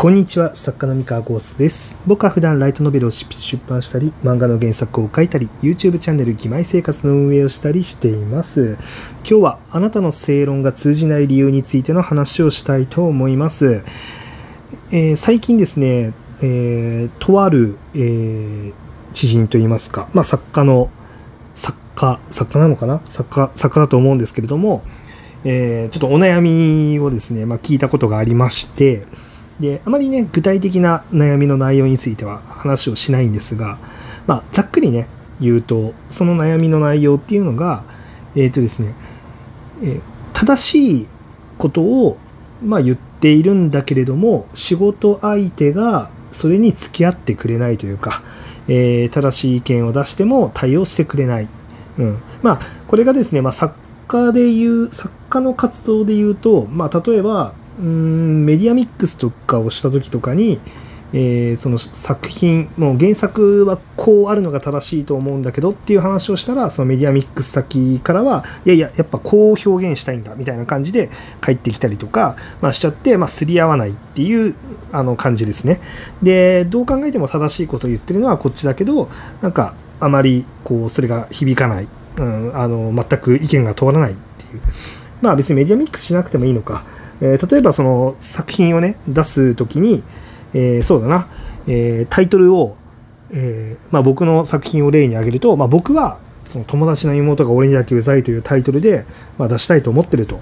こんにちは、作家の三河ゴーストです。僕は普段ライトノベルを出版したり、漫画の原作を書いたり、YouTube チャンネル義妹生活の運営をしたりしています。今日はあなたの正論が通じない理由についての話をしたいと思います。えー最近ですね、えーとある、えー知人といいますか、まあ作家の、作家、作家なのかな？作家、作家だと思うんですけれども、えちょっとお悩みをですね、まあ聞いたことがありまして、で、あまりね、具体的な悩みの内容については話をしないんですが、まあ、ざっくりね、言うと、その悩みの内容っていうのが、えっ、とですね、えー正しいことを、まあ、言っているんだけれども、仕事相手がそれに付き合ってくれないというか、えー正しい意見を出しても対応してくれない。うん。まあ、これがですね、まあ、作家で言う、作家の活動で言うと、まあ、例えば、うんメディアミックスとかをした時とかに、えーその作品もう原作はこうあるのが正しいと思うんだけどっていう話をしたらそのメディアミックス先からはいやいややっぱこう表現したいんだみたいな感じで帰ってきたりとか、まあ、しちゃって、まあ、すり合わないっていうあの感じですね。でどう考えても正しいことを言ってるのはこっちだけどなんかあまりこうそれが響かない、うん、あの全く意見が通らないっていう。まあ別にメディアミックスしなくてもいいのか。えー例えばその作品をね出す時に、えーそうだな、えータイトルを、えーまあ、僕の作品を例に挙げると、まあ、僕はその友達の妹が俺にだけうざいというタイトルで、まあ、出したいと思ってると。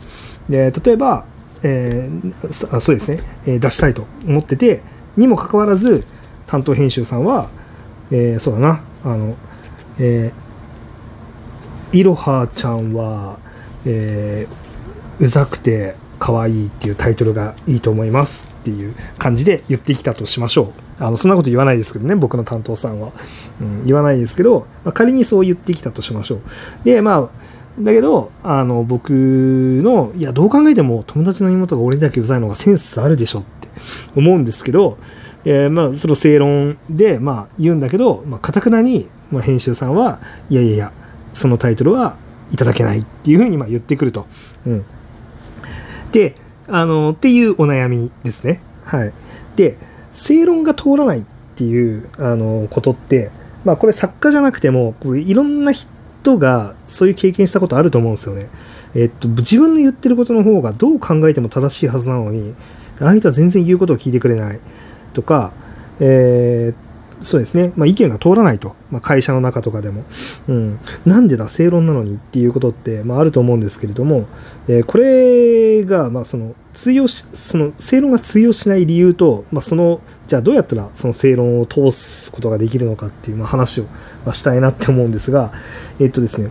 で例えば、えーそあそうですね、えー出したいと思っててにもかかわらず担当編集さんは、えーそうだなあの、えーいろはちゃんは、えーうざくて可愛いっていうタイトルがいいと思いますっていう感じで言ってきたとしましょう。あの、そんなこと言わないですけどね、僕の担当さんは。うん、言わないですけど、まあ仮にそう言ってきたとしましょう。で、まあ、だけど、あの、僕の、いや、どう考えても友達の妹が俺だけうざいのがセンスあるでしょって思うんですけど、えーまあ、その正論で、まあ、言うんだけど、まあ、かたくなに、まあ、編集さんは、いやいやいや、そのタイトルはいただけないっていうふうにまあ言ってくると。うん。で、あの、っていうお悩みですね。はい。で、正論が通らないっていう、あの、ことって、まあこれ作家じゃなくても、これいろんな人がそういう経験したことあると思うんですよね。えっと、自分の言ってることの方がどう考えても正しいはずなのに、相手は全然言うことを聞いてくれないとか、えーそうですね。まあ、意見が通らないと。まあ、会社の中とかでも。うん。なんでだ、正論なのにっていうことって、まあ、あると思うんですけれども、えーこれが、まあ、その、通用し、その、正論が通用しない理由と、まあ、その、じゃあどうやったらその正論を通すことができるのかっていう、まあ、話を、まあ、したいなって思うんですが、えっとですね、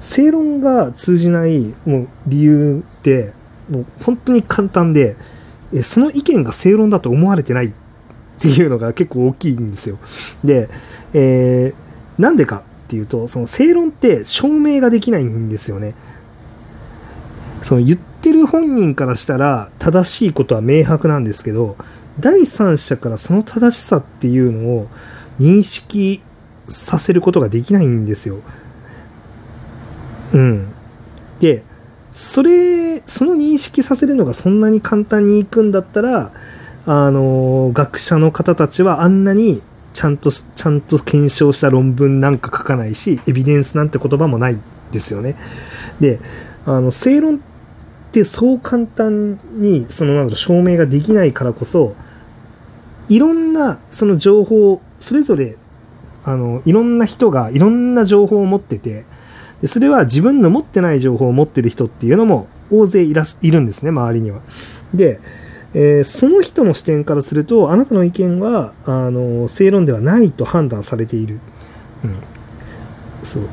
正論が通じないもう理由って、もう本当に簡単で、えその意見が正論だと思われてないっていうのが結構大きいんですよ。で、えーなんでかっていうと、その正論って証明ができないんですよね。その言ってる本人からしたら正しいことは明白なんですけど、第三者からその正しさっていうのを認識させることができないんですよ。うん。で、それ、その認識させるのがそんなに簡単にいくんだったら、あの、学者の方たちはあんなにちゃんと、ちゃんと検証した論文なんか書かないし、エビデンスなんて言葉もないですよね。で、あの、正論ってそう簡単に、その、なんだろ、証明ができないからこそ、いろんな、その情報、それぞれ、あの、いろんな人がいろんな情報を持ってて、でそれは自分の持ってない情報を持ってる人っていうのも大勢いらしいるんですね、周りには。で、えーその人の視点からすると、あなたの意見は、あの、正論ではないと判断されている。うん。そう。っ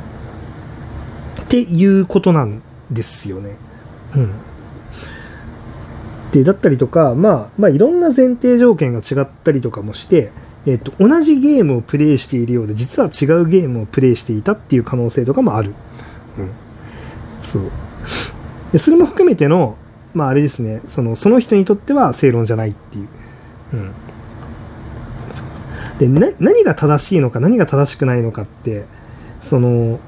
ていうことなんですよね。うん。で、だったりとか、まあ、まあ、いろんな前提条件が違ったりとかもして、えっと、同じゲームをプレイしているようで、実は違うゲームをプレイしていたっていう可能性とかもある。うん。そう。で、それも含めての、まああれですね、その、その人にとっては正論じゃないっていう。うん。で、な、何が正しいのか何が正しくないのかって、その、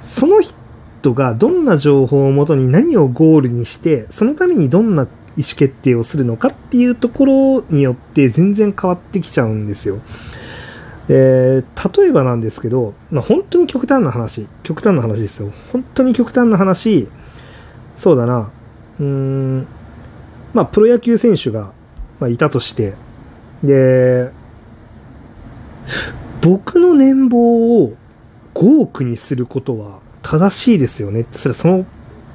その人がどんな情報をもとに何をゴールにして、そのためにどんな意思決定をするのかっていうところによって全然変わってきちゃうんですよ。で、例えばなんですけど、まあ、本当に極端な話、極端な話ですよ。本当に極端な話、そうだな、うん、まあ、プロ野球選手が、まあ、いたとして、で、僕の年俸を5億にすることは正しいですよねって、それその、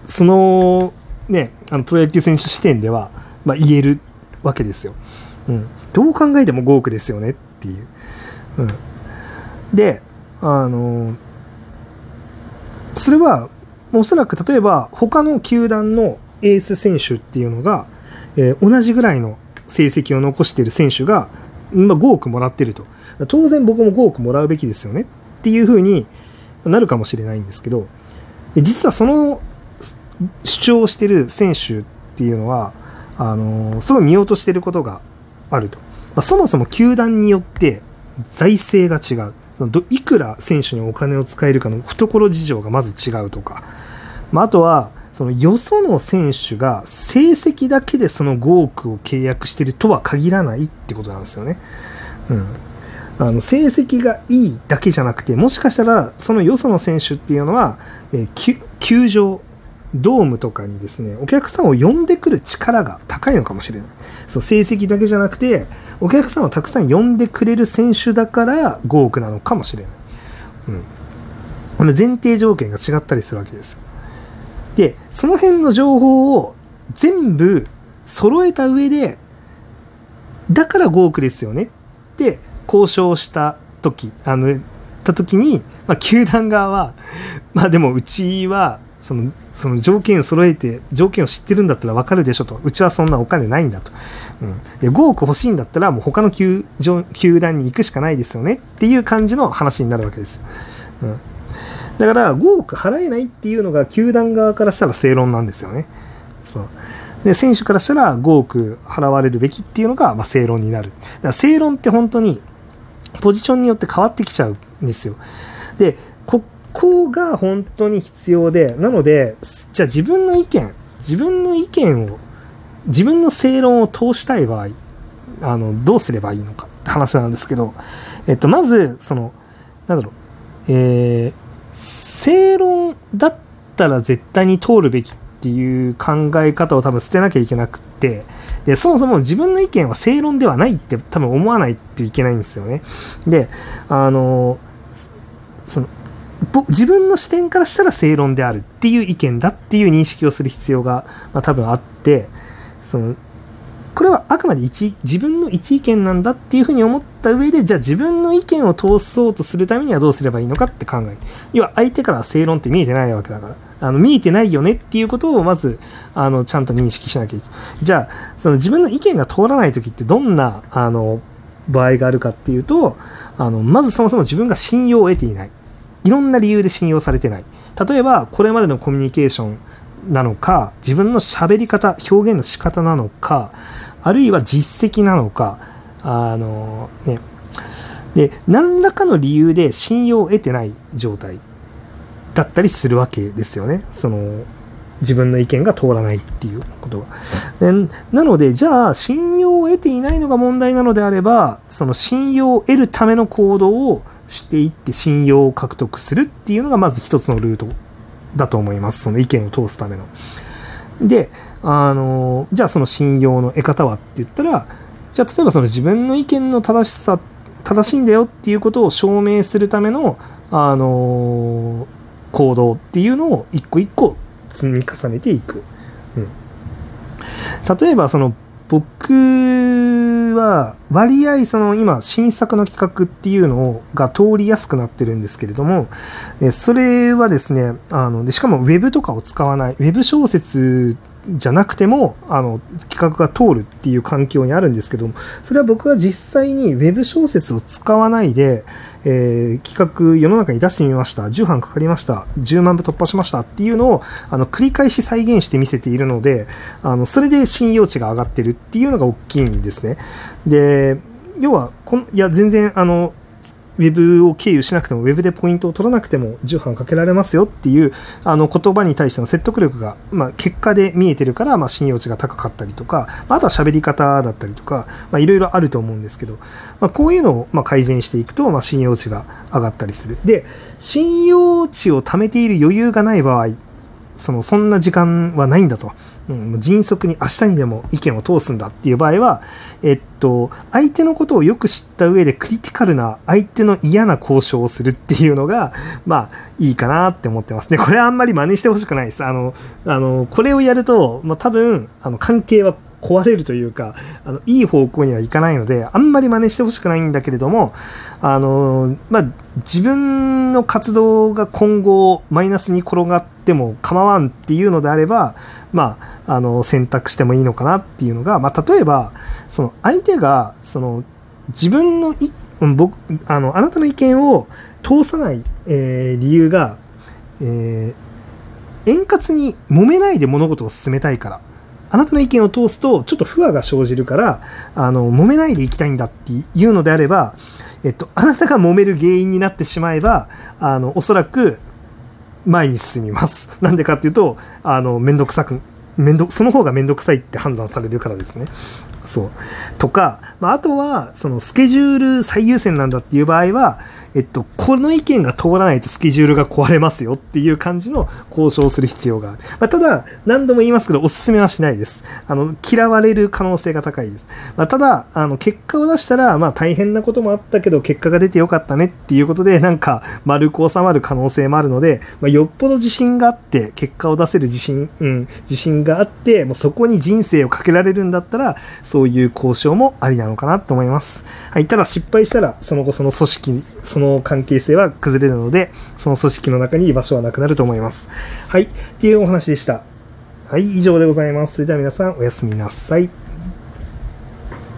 その、ね、あの、プロ野球選手視点では、まあ、言えるわけですよ。うん。どう考えても5億ですよねっていう。うん。で、あの、それは、おそらく例えば他の球団のエース選手っていうのが、えー、同じぐらいの成績を残している選手が、今5億もらってると。当然僕も5億もらうべきですよねっていうふうになるかもしれないんですけど、実はその主張してる選手っていうのは、あのー、すごい見落としてることがあると。まあ、そもそも球団によって財政が違う。いくら選手にお金を使えるかの懐事情がまず違うとか。まあ、あとは、そのよその選手が成績だけでその5億を契約してるとは限らないってことなんですよね。うん。あの成績がいいだけじゃなくてもしかしたらそのよその選手っていうのは、えー、球場ドームとかにですねお客さんを呼んでくる力が高いのかもしれないそう成績だけじゃなくてお客さんをたくさん呼んでくれる選手だから5億なのかもしれない、うん、この前提条件が違ったりするわけですよでその辺の情報を全部揃えた上でだから5億ですよねって交渉した時、あの、た時に、まあ、球団側は、まあでもうちは、その、その条件揃えて、条件を知ってるんだったらわかるでしょと。うちはそんなお金ないんだと。うん。で、5億欲しいんだったら、もう他の球球団に行くしかないですよねっていう感じの話になるわけです。うん。だから、5億払えないっていうのが球団側からしたら正論なんですよね。そう。で、選手からしたら5億払われるべきっていうのが、まあ、正論になる。だから正論って本当に、ポジションによって変わってきちゃうんですよ。で、ここが本当に必要で、なので、じゃあ自分の意見、自分の意見を、自分の正論を通したい場合、あの、どうすればいいのかって話なんですけど、えっと、まず、その、なんだろう、えー、正論だったら絶対に通るべきっていう考え方を多分捨てなきゃいけなくって、で、そもそも自分の意見は正論ではないって多分思わないといけないんですよね。で、あの、その、自分の視点からしたら正論であるっていう意見だっていう認識をする必要が、まあ、多分あって、その、これはあくまで一、自分の一意見なんだっていうふうに思った上で、じゃあ自分の意見を通そうとするためにはどうすればいいのかって考える。要は相手から正論って見えてないわけだから。あの、見えてないよねっていうことをまず、あの、ちゃんと認識しなきゃいけない。じゃあ、その自分の意見が通らない時ってどんな、あの、場合があるかっていうと、あの、まずそもそも自分が信用を得ていない。いろんな理由で信用されてない。例えば、これまでのコミュニケーションなのか、自分の喋り方、表現の仕方なのか、あるいは実績なのか、あの、ね。で、何らかの理由で信用を得てない状態だったりするわけですよね。その、自分の意見が通らないっていうことは。なので、じゃあ、信用を得ていないのが問題なのであれば、その信用を得るための行動をしていって信用を獲得するっていうのがまず一つのルートだと思います。その意見を通すための。で、あの、じゃあその信用の得方はって言ったら、じゃあ例えばその自分の意見の正しさ、正しいんだよっていうことを証明するための、あの、行動っていうのを一個一個積み重ねていく。うん、例えばその僕は割合その今新作の企画っていうのが通りやすくなってるんですけれども、それはですね、あの、でしかもウェブとかを使わない、ウェブ小説じゃなくても、あの、企画が通るっていう環境にあるんですけども、それは僕は実際に Web 小説を使わないで、えー、企画世の中に出してみました。10版かかりました。10万部突破しましたっていうのを、あの、繰り返し再現して見せているので、あの、それで信用値が上がってるっていうのが大きいんですね。で、要は、この、いや、全然、あの、ウェブを経由しなくても、ウェブでポイントを取らなくても、重版かけられますよっていう、あの、言葉に対しての説得力が、まあ、結果で見えてるから、まあ、信用値が高かったりとか、まあ、あとは喋り方だったりとか、まあ、いろいろあると思うんですけど、まあ、こういうのを、まあ、改善していくと、まあ、信用値が上がったりする。で、信用値を貯めている余裕がない場合、その、そんな時間はないんだと。うん、迅速に明日にでも意見を通すんだっていう場合は、えっと、相手のことをよく知った上でクリティカルな相手の嫌な交渉をするっていうのが、まあ、いいかなって思ってますね。これはあんまり真似してほしくないです。あの、あの、これをやると、まあ多分、あの、関係は壊れるというか、あの、いい方向にはいかないので、あんまり真似してほしくないんだけれども、あの、まあ、自分の活動が今後マイナスに転がっても構わんっていうのであれば、まあ、あの、選択してもいいのかなっていうのが、まあ、例えば、その相手が、その、自分のい、僕、あの、あなたの意見を通さない、えー、理由が、えー、円滑に揉めないで物事を進めたいから。あなたの意見を通すと、ちょっと不和が生じるから、あの、揉めないでいきたいんだっていうのであれば、えっと、あなたが揉める原因になってしまえば、あの、おそらく、前に進みます。なんでかっていうと、あの、めんどくさく、めんど、その方がめんどくさいって判断されるからですね。そう。とか、まあ、あとは、そのスケジュール最優先なんだっていう場合は、えっと、この意見が通らないとスケジュールが壊れますよっていう感じの交渉をする必要がある。まあ、ただ、何度も言いますけど、おすすめはしないです。あの、嫌われる可能性が高いです。まあ、ただ、あの、結果を出したら、まあ、大変なこともあったけど、結果が出てよかったねっていうことで、なんか、丸く収まる可能性もあるので、まあ、よっぽど自信があって、結果を出せる自信、うん、自信があって、もうそこに人生をかけられるんだったら、そういう交渉もありなのかなと思います。はい。ただ失敗したら、その後その組織、その関係性は崩れるので、その組織の中に居場所はなくなると思います。はい。っていうお話でした。はい。以上でございます。それでは皆さんおやすみなさい。